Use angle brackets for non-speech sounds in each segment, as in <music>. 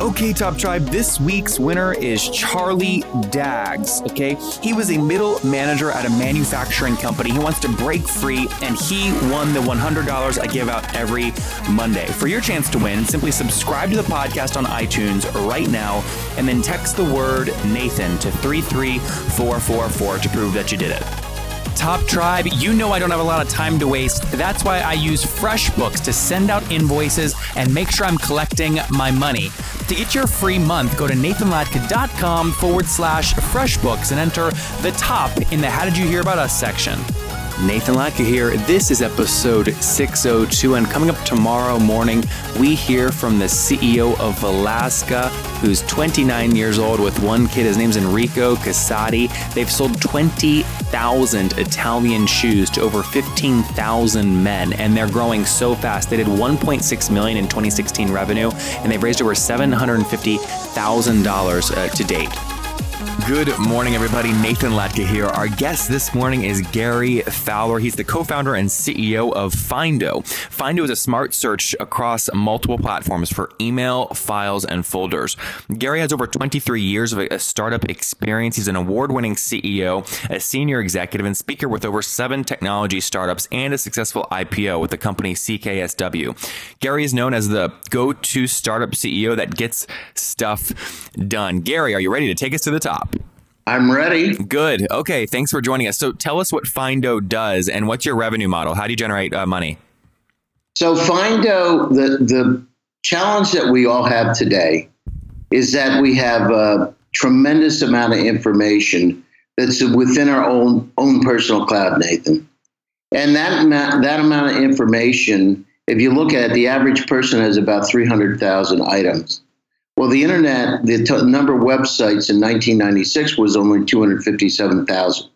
Okay, Top Tribe, this week's winner is Charlie Daggs. Okay, he was a middle manager at a manufacturing company. He wants to break free, and he won the $100 I give out every Monday. For your chance to win, simply subscribe to the podcast on iTunes right now, and then text the word Nathan to 33444 to prove that you did it. Top Tribe, you know I don't have a lot of time to waste. That's why I use FreshBooks to send out invoices and make sure I'm collecting my money. To get your free month, go to nathanlatka.com forward slash FreshBooks and enter the top in the How Did You Hear About Us section. Nathan Latka here. This is episode 602, and coming up tomorrow morning, we hear from the CEO of Velasca, who's 29 years old with one kid. His name's Enrico Casati. They've sold 20,000 Italian shoes to over 15,000 men, and they're growing so fast. They did 1.6 million in 2016 revenue, and they've raised over $750,000 uh, to date. Good morning, everybody. Nathan Latka here. Our guest this morning is Gary Fowler. He's the co founder and CEO of Findo. Findo is a smart search across multiple platforms for email, files, and folders. Gary has over 23 years of startup experience. He's an award winning CEO, a senior executive, and speaker with over seven technology startups and a successful IPO with the company CKSW. Gary is known as the go to startup CEO that gets stuff done. Gary, are you ready to take us to the top? I'm ready. Good. Okay. Thanks for joining us. So tell us what Findo does and what's your revenue model? How do you generate uh, money? So Findo, the the challenge that we all have today is that we have a tremendous amount of information that's within our own own personal cloud, Nathan. And that that amount of information, if you look at it, the average person has about 300,000 items. Well, the internet, the t- number of websites in 1996 was only 257,000,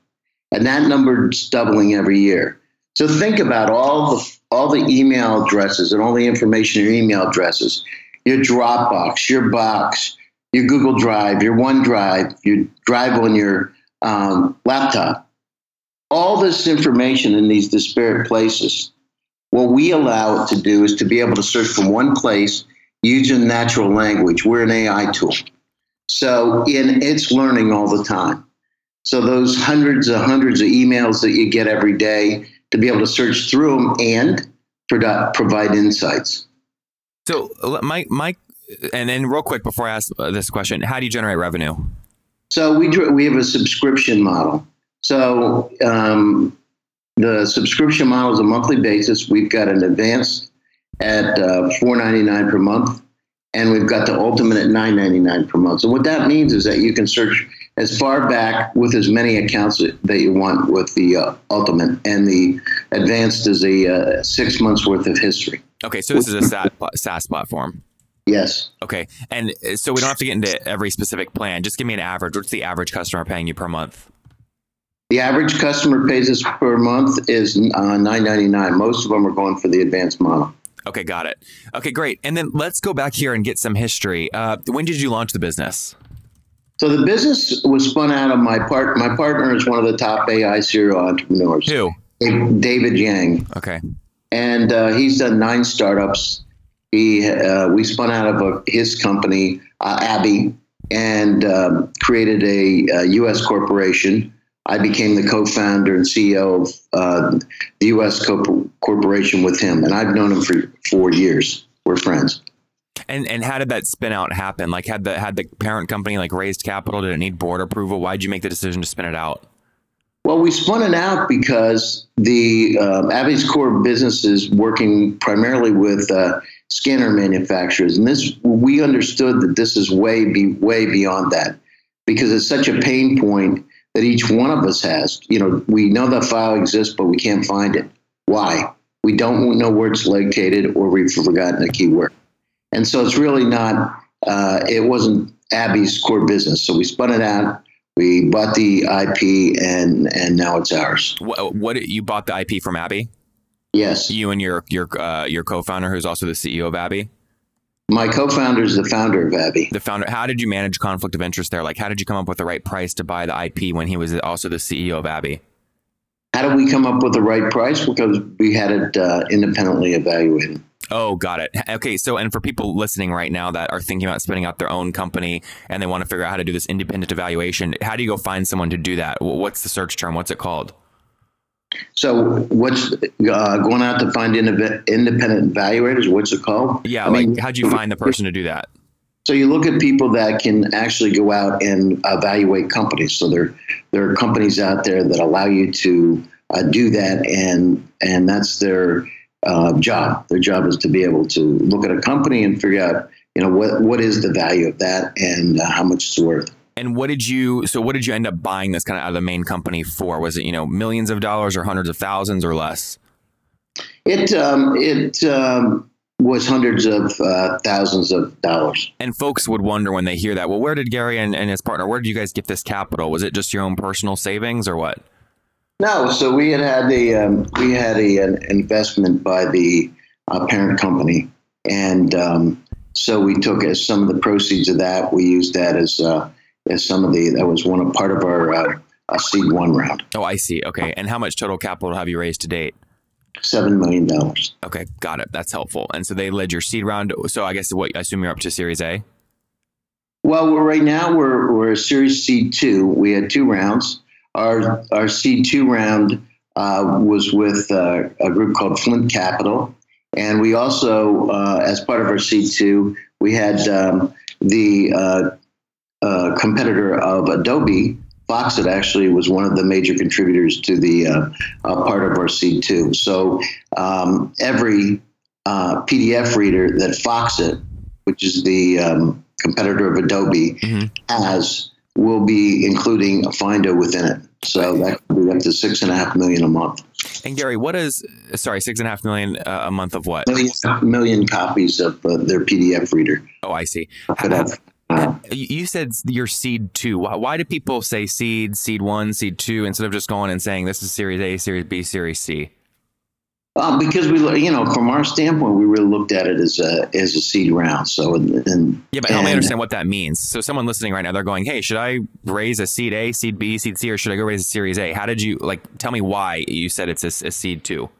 and that number is doubling every year. So think about all the all the email addresses and all the information in your email addresses, your Dropbox, your Box, your Google Drive, your OneDrive, your Drive on your um, laptop. All this information in these disparate places. What we allow it to do is to be able to search from one place using natural language. We're an AI tool. So in it's learning all the time. So those hundreds of hundreds of emails that you get every day to be able to search through them and provide insights. So Mike, Mike, and then real quick before I ask uh, this question, how do you generate revenue? So we we have a subscription model. So um, the subscription model is a monthly basis. We've got an advanced at uh, $4.99 per month, and we've got the ultimate at $9.99 per month. So what that means is that you can search as far back with as many accounts that you want with the uh, ultimate, and the advanced is a uh, six months worth of history. Okay, so this is a <laughs> SaaS platform. Yes. Okay, and uh, so we don't have to get into every specific plan. Just give me an average. What's the average customer paying you per month? The average customer pays us per month is uh, nine ninety nine. Most of them are going for the advanced model. Okay, got it. Okay, great. And then let's go back here and get some history. Uh, when did you launch the business? So the business was spun out of my part. My partner is one of the top AI serial entrepreneurs. Who? David Yang. Okay. And uh, he's done nine startups. He uh, we spun out of a, his company, uh, ABBYY, and um, created a, a U.S. corporation I became the co-founder and CEO of uh, the U.S. Co- corporation with him, and I've known him for four years. We're friends. And and how did that spin out happen? Like had the had the parent company like raised capital? Did it need board approval? Why did you make the decision to spin it out? Well, we spun it out because the uh, ABBYY's core business is working primarily with uh, scanner manufacturers, and this we understood that this is way be way beyond that because it's such a pain point that each one of us has. You know, we know the file exists, but we can't find it. Why? We don't know where it's located or we've forgotten a keyword. And so it's really not, uh, it wasn't ABBYY's core business. So we spun it out. We bought the IP, and and now it's ours. What, what you bought the IP from ABBYY? Yes. You and your your uh, your co-founder, who's also the CEO of ABBYY. My co-founder is the founder of ABBYY. The founder. How did you manage conflict of interest there? Like, how did you come up with the right price to buy the IP when he was also the CEO of ABBYY? How did we come up with the right price? Because we had it uh, independently evaluated. Oh, got it. Okay, so and for people listening right now that are thinking about spinning out their own company and they want to figure out how to do this independent evaluation, how do you go find someone to do that? What's the search term? What's it called? So, what's uh, going out to find independent evaluators? What's it called? Yeah, I like mean, how'd you find the person to do that? So you look at people that can actually go out and evaluate companies. So there, there are companies out there that allow you to uh, do that, and and that's their uh, job. Their job is to be able to look at a company and figure out, you know, what what is the value of that and uh, how much it's worth. And what did you? So what did you end up buying this kind of out of the main company for? Was it you know millions of dollars or hundreds of thousands or less? It um, it um, was hundreds of uh, thousands of dollars. And folks would wonder when they hear that. Well, where did Gary and, and his partner? Where did you guys get this capital? Was it just your own personal savings or what? No, so we had had a um, we had a, an investment by the uh, parent company, and um, so we took as some of the proceeds of that. We used that as uh, as some of the that was one of part of our uh, seed one round. Oh, I see. Okay, and how much total capital have you raised to date? Seven million dollars. Okay, got it. That's helpful. And so they led your seed round. So I guess what I assume you're up to Series A. Well, right now we're we're Series C two. We had two rounds. Our our seed two round uh, was with uh, a group called Flint Capital, and we also, uh, as part of our seed two, we had um, the uh, uh, competitor of Adobe. Foxit actually was one of the major contributors to the uh, part of our seed two. So um, every PDF reader that Foxit, which is the um, competitor of Adobe, mm-hmm. has will be including a Findo within it. So that could be up to six and a half million a month. And Gary, what is sorry, six and a half million uh, a month of what? Million, million copies of uh, their PDF reader. Oh, I see. Have, uh, you said your seed two. Why, why do people say seed, seed one, seed two, instead of just going and saying this is Series A, Series B, Series C? Um, because we, you know, from our standpoint, we really looked at it as a as a seed round. So, and, and yeah, but help me understand what that means. So, someone listening right now, they're going, "Hey, should I raise a seed A, seed B, seed C, or should I go raise a Series A?" How did you like? Tell me why you said it's a, a seed two.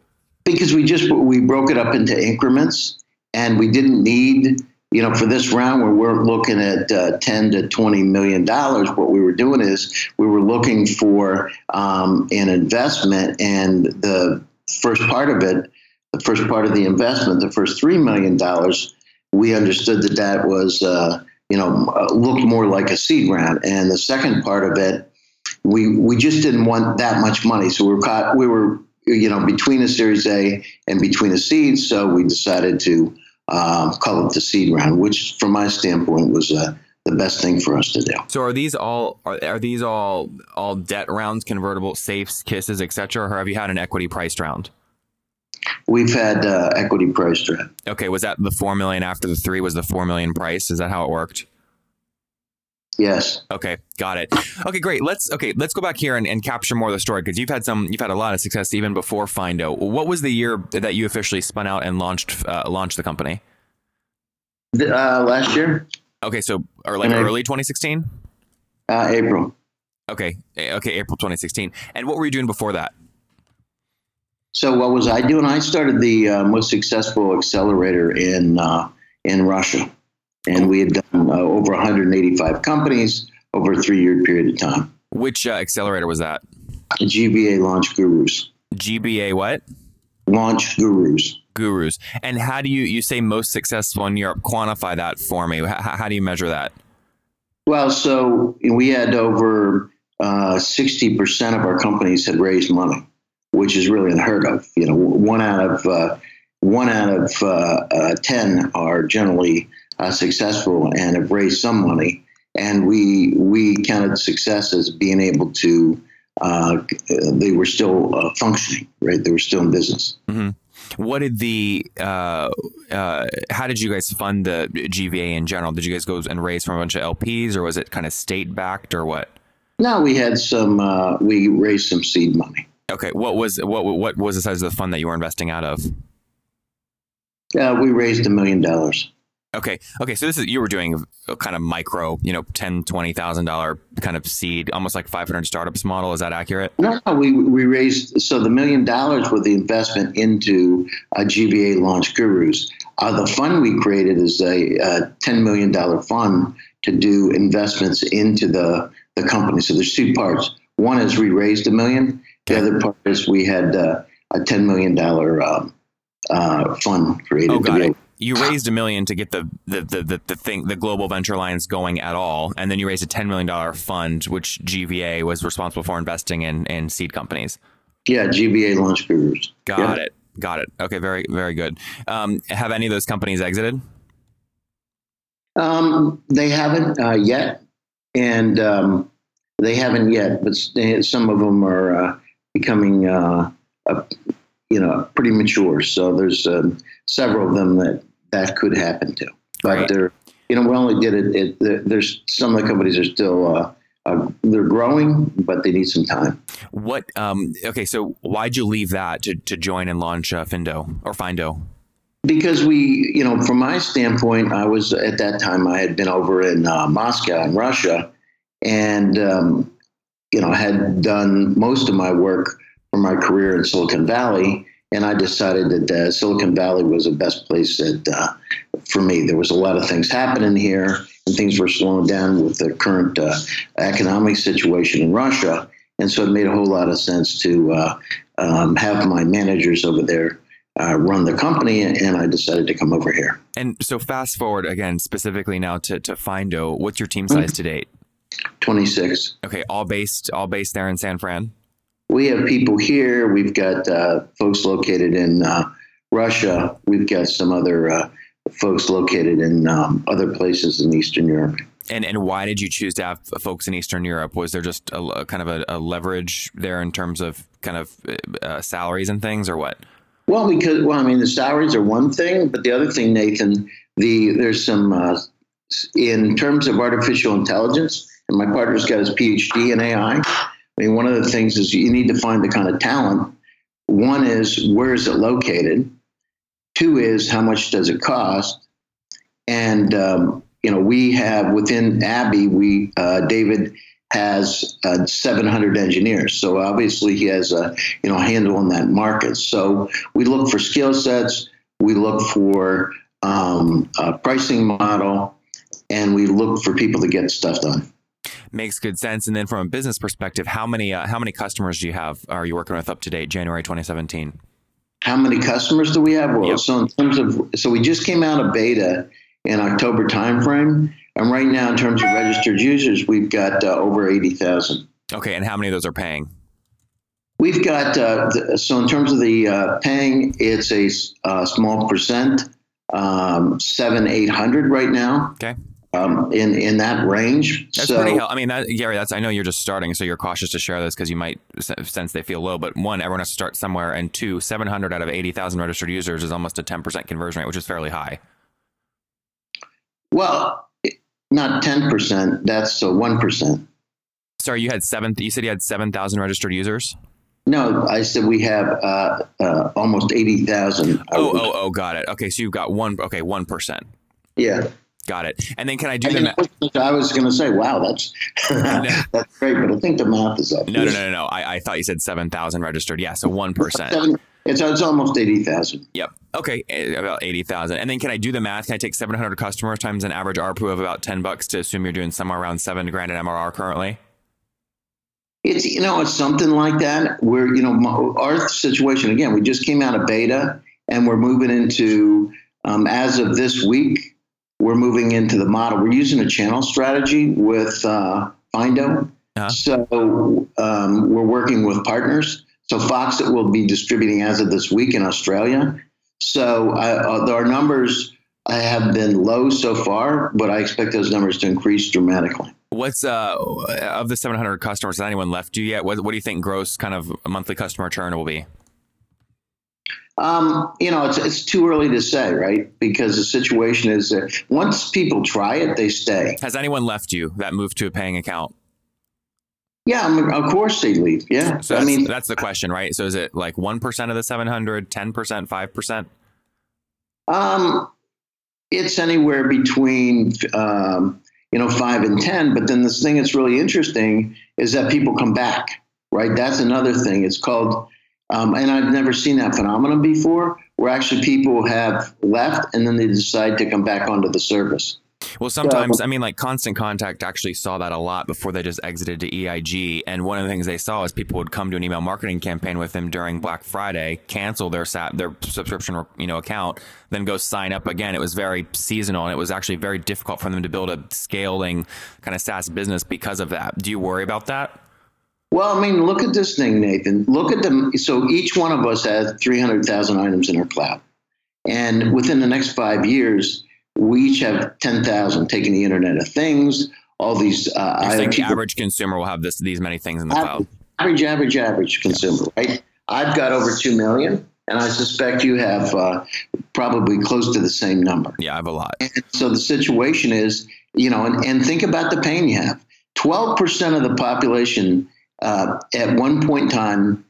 Because we just we broke it up into increments, and we didn't need, you know, for this round where we're looking at uh, ten to twenty million dollars. What we were doing is we were looking for um, an investment, and the first part of it, the first part of the investment, the first three million dollars, we understood that that was, uh, you know, uh, looked more like a seed round, and the second part of it, we we just didn't want that much money, so we were caught, we were, you know, between a Series A and between a seed, so we decided to um, call it the seed round, which, from my standpoint, was a the best thing for us to do. So are these all are, are these all all debt rounds, convertible safes, kisses, etc., or have you had an equity priced round? We've had uh, equity priced round. Okay, was that the four million after the three was the four million price? Is that how it worked? Yes. Okay, got it. Okay, great. Let's okay, let's go back here and, and capture more of the story because you've had some, you've had a lot of success even before Findo. What was the year that you officially spun out and launched uh, launched the company? The, uh, last year. Okay, so or like early 2016? Uh, April. Okay, okay, April 2016. And what were you doing before that? So what was I doing? I started the uh, most successful accelerator in uh, in Russia, and we had done uh, over 185 companies over a three year period of time. Which uh, accelerator was that? GVA Launch Gurus. GVA what? Launch Gurus gurus. And how do you you say most successful in Europe? Quantify that for me. How, how do you measure that? Well, so we had over uh, sixty uh, percent of our companies had raised money, which is really unheard of. You know, one out of uh, one out of uh, uh ten are generally uh, successful and have raised some money. And we we counted success as being able to they were still functioning, right? They were still in business. Mm-hmm. What did the uh, uh, how did you guys fund the GVA in general? Did you guys go and raise from a bunch of LPs, or was it kind of state backed, or what? No, we had some. Uh, we raised some seed money. Okay, what was what what was the size of the fund that you were investing out of? Uh, we raised a million dollars. Okay. Okay. So this is you were doing a kind of micro, you know, ten, twenty thousand dollar kind of seed, almost like five hundred startups model. Is that accurate? No, we we raised so the million dollars was the investment into uh, GVA Launch Gurus. Uh, the fund we created is a, a ten million dollar fund to do investments into the the company. So there's two parts. One is we raised a million. The other part is we had uh, a ten million dollar um, uh, fund created. Oh, got it you raised a million to get the the, the the the thing the global venture alliance going at all, and then you raised a ten million dollar fund, which GVA was responsible for investing in in seed companies. Yeah, GVA launch gurus. Got yeah. it. Got it. Okay, very very good. Um, have any of those companies exited? Um, they haven't uh, yet, and um, they haven't yet, but some of them are uh, becoming, uh, a, you know, pretty mature. So there's um, several of them that that could happen too. But right. they're, you know, we only did it. it there's some of the companies are still. Uh, uh, they're growing, but they need some time. What? Um, okay, so why'd you leave that to, to join and launch uh, Findo or Findo? Because we, you know, from my standpoint, I was at that time I had been over in uh, Moscow in Russia, and um, you know had done most of my work for my career in Silicon Valley, and I decided that uh, Silicon Valley was the best place that uh, for me. There was a lot of things happening here, and things were slowing down with the current uh, economic situation in Russia, and so it made a whole lot of sense to uh, um, have my managers over there. Uh, run the company, and I decided to come over here. And so, fast forward again, specifically now to to Findo. What's your team size mm-hmm. to date? Twenty six. Okay, all based all based there in San Fran we have people here. We've got uh, folks located in uh, Russia. We've got some other uh, folks located in um, other places in Eastern Europe. And and why did you choose to have folks in Eastern Europe? Was there just a, a kind of a, a, leverage there in terms of kind of uh, salaries and things, or what? Well, because well, I mean, the salaries are one thing, but the other thing, Nathan, the there's some uh, in terms of artificial intelligence, and my partner's got his PhD in AI I mean, one of the things is you need to find the kind of talent. One is where is it located? Two is how much does it cost? And um, you know, we have within ABBYY, we uh, David has uh, 700 engineers. So obviously he has a you know handle on that market. So we look for skill sets. We look for um, a pricing model, and we look for people to get stuff done makes good sense. And then from a business perspective, how many uh, how many customers do you have? Are you working with up to date, January 2017? How many customers do we have? Well, yep. so in terms of so we just came out of beta in October timeframe, and right now in terms of registered users, we've got uh, over eighty thousand. Okay, and how many of those are paying? We've got uh, so in terms of the uh, paying, it's a uh, small percent, um, seven eight hundred right now. Okay um, in in that range. That's so, pretty. I mean, that, Gary, that's I know you're just starting, so you're cautious to share this because you might sense they feel low. But one, everyone has to start somewhere, and two, 700 out of 80,000 registered users is almost a 10% conversion rate, which is fairly high. Well, not 10%. That's a one percent. Sorry, you had seven. You said you had 7,000 registered users. No, I said we have uh, uh, almost eighty thousand. Oh, oh, oh, got it. Okay, so you've got one. Okay, one percent. Yeah. Got it. And then can I do I the math? I was going to say, wow, that's <laughs> that's great, but I think the math is up. No, no, no, no. I, I thought you said seven thousand registered. Yeah, so one percent. It's it's almost eighty thousand. Yep. Okay, eh, about eighty thousand. And then can I do the math? Can I take seven hundred customers times an average ARPU of about ten bucks to assume you're doing somewhere around seven grand in MRR currently? It's you know it's something like that. Where you know our situation again, we just came out of beta and we're moving into um, as of this week we're moving into the model. We're using a channel strategy with uh, Findo. Uh-huh. So um, we're working with partners. So Foxit will be distributing as of this week in Australia. So uh, our numbers have been low so far, but I expect those numbers to increase dramatically. What's uh, of the 700 customers? Has anyone left you yet? What, what do you think gross kind of monthly customer churn will be? Um, you know, it's it's too early to say, right? Because the situation is that once people try it, they stay. Has anyone left you that moved to a paying account? Yeah, I mean, of course they leave. Yeah, So I mean, that's the question, right? So is it like 1% of the 700, 10%, 5%? um, it's anywhere between um, you know five and ten. But then this thing that's really interesting is that people come back, right? That's another thing. It's called, um, and I've never seen that phenomenon before, where actually people have left and then they decide to come back onto the service. Well, sometimes, I mean, like Constant Contact actually saw that a lot before they just exited to EIG. And one of the things they saw is people would come to an email marketing campaign with them during Black Friday, cancel their sat their subscription, you know, account, then go sign up again. It was very seasonal, and it was actually very difficult for them to build a scaling kind of SaaS business because of that. Do you worry about that? Well, I mean, look at this thing, Nathan. Look at them. So each one of us has 300,000 items in our cloud. And within the next five years, we each have 10,000 taking the Internet of Things, all these uh, You're saying the average consumer will have this these many things in the cloud. average, average, average consumer, right? I've got over 2 million, and I suspect you have uh, probably close to the same number. Yeah, I have a lot. And so the situation is, you know, and, and think about the pain you have. 12% of the population uh, at one point in time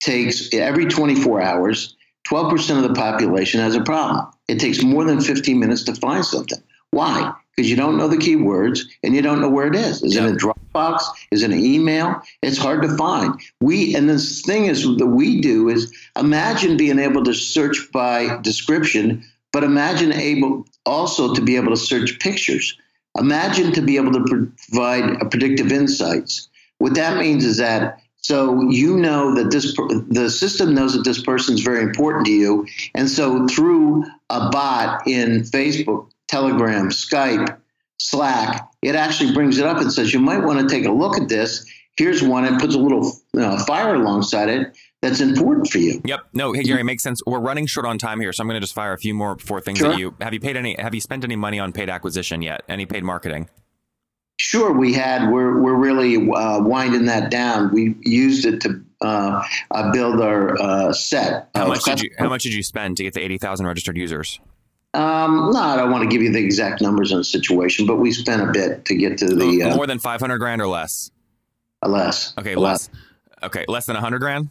takes every 24 hours, 12% of the population has a problem. It takes more than 15 minutes to find something. Why? Because you don't know the keywords and you don't know where it is. Is it in a Dropbox? Is it an email? It's hard to find. We and this thing is that we do is imagine being able to search by description, but imagine able also to be able to search pictures. Imagine to be able to provide a predictive insights. What that means is that so you know that this the system knows that this person is very important to you, and so through a bot in Facebook, Telegram, Skype, Slack, it actually brings it up and says you might want to take a look at this. Here's one. It puts a little uh, fire alongside it that's important for you. Yep. No, hey Gary, makes sense. We're running short on time here, so I'm going to just fire a few more before things Sure. that you have you paid any have you spent any money on paid acquisition yet? Any paid marketing? Sure, we had. We're we're really uh, winding that down. We used it to uh, uh, build our uh, set. How much did you how much did you spend to get to 80,000 registered users? Um, no, I don't want to give you the exact numbers on the situation, but we spent a bit to get to the uh, More than 500 grand or less? less. Okay, less. Okay, less than 100 grand?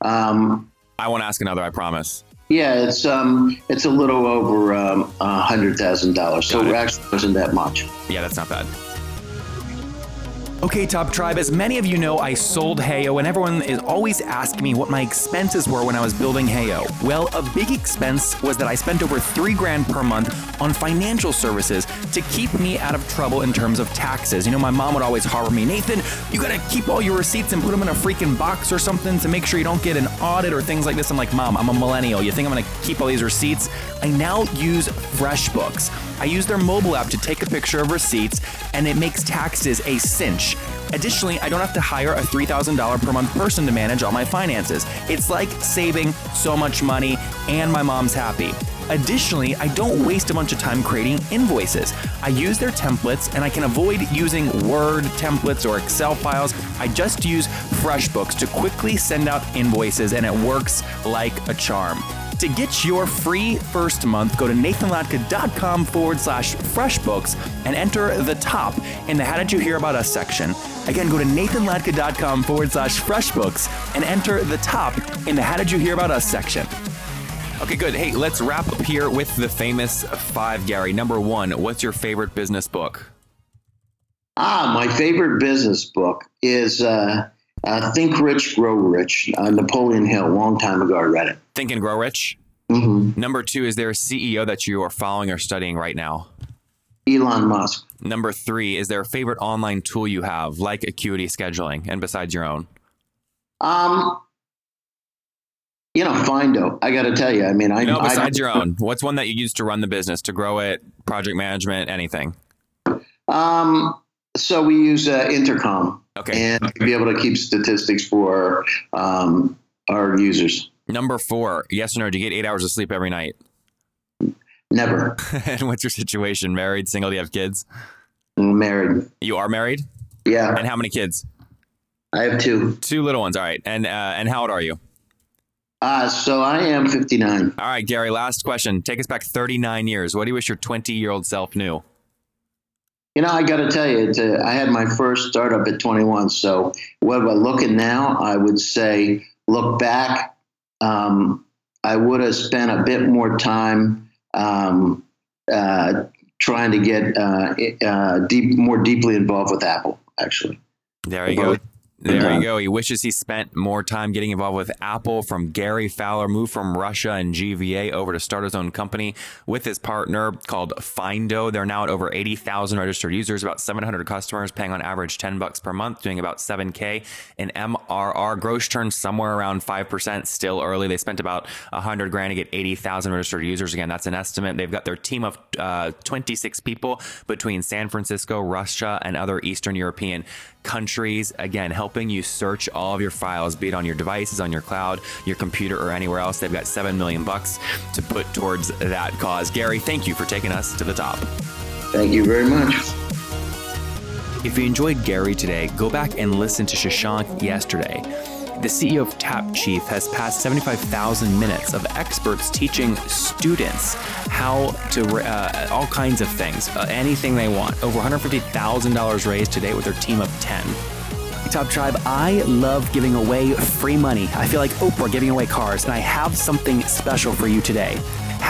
Um, I won't ask another, I promise. Yeah, it's um, it's a little over um, a hundred thousand dollars. So it. it actually wasn't that much. Yeah, that's not bad. Okay, Top Tribe, as many of you know, I sold Heyo, and everyone is always asking me what my expenses were when I was building Heyo. Well, a big expense was that I spent over three grand per month on financial services to keep me out of trouble in terms of taxes. You know, my mom would always harbor me, Nathan, you gotta keep all your receipts and put them in a freaking box or something to make sure you don't get an audit or things like this. I'm like, Mom, I'm a millennial. You think I'm gonna keep all these receipts? I now use FreshBooks. I use their mobile app to take a picture of receipts, and it makes taxes a cinch. Additionally, I don't have to hire a $3,000 per month person to manage all my finances. It's like saving so much money, and my mom's happy. Additionally, I don't waste a bunch of time creating invoices. I use their templates and I can avoid using Word templates or Excel files. I just use FreshBooks to quickly send out invoices and it works like a charm. To get your free first month, go to nathanlatka.com forward slash freshbooks and enter the top in the How Did You Hear About Us section. Again, go to nathanlatka.com forward slash freshbooks and enter the top in the How Did You Hear About Us section. Okay, good. Hey, let's wrap up here with the famous five, Gary. Number one, what's your favorite business book? Ah, my favorite business book is uh, uh, Think Rich, Grow Rich. Uh, Napoleon Hill. Long time ago, I read it. Think and Grow Rich. hmm Number two, is there a CEO that you are following or studying right now? Elon Musk. Number three, is there a favorite online tool you have, like Acuity Scheduling, and besides your own? Um, you know, Findo. I got to tell you. I mean, I No, I- besides your <laughs> own. What's one that you use to run the business, to grow it, project management, anything? Um, so we use uh, Intercom, Okay. and to be able to keep statistics for um, our users. Number four, yes or no, do you get eight hours of sleep every night? Never <laughs> and what's your situation? Married, single, do you have kids? married. You are married? Yeah, And how many kids? I have two. Two little ones. All right. And uh, and how old are you? Uh, so I am 59. All right, Gary, last question. Take us back 39 years. What do you wish your 20 year old self knew? You know, I got to tell you, I had my first startup at 21. So, what I look at now, I would say, look back. Um, I would have spent a bit more time um, uh, trying to get uh, uh, deep, more deeply involved with Apple. Actually, there you go. There you go. He wishes he spent more time getting involved with Apple. From Gary Fowler, moved from Russia and GVA over to start his own company with his partner called Findo. They're now at over 80,000 registered users, about 700 customers, paying on average 10 bucks per month, doing about 7K in MRR. Gross churn somewhere around 5%, still early. They spent about 100 grand to get 80,000 registered users. Again, that's an estimate. They've got their team of uh, 26 people between San Francisco, Russia, and other Eastern European countries. Again, helping you search all of your files, be it on your devices, on your cloud, your computer, or anywhere else. They've got seven million bucks to put towards that cause. Gary, thank you for taking us to the top. Thank you very much. If you enjoyed Gary today, go back and listen to Shashank yesterday. The CEO of TapChief has passed 75,000 minutes of experts teaching students how to uh, all kinds of things, uh, anything they want. Over $150,000 raised to date with their team of 10. Top Tribe, I love giving away free money. I feel like Oprah giving away cars, and I have something special for you today.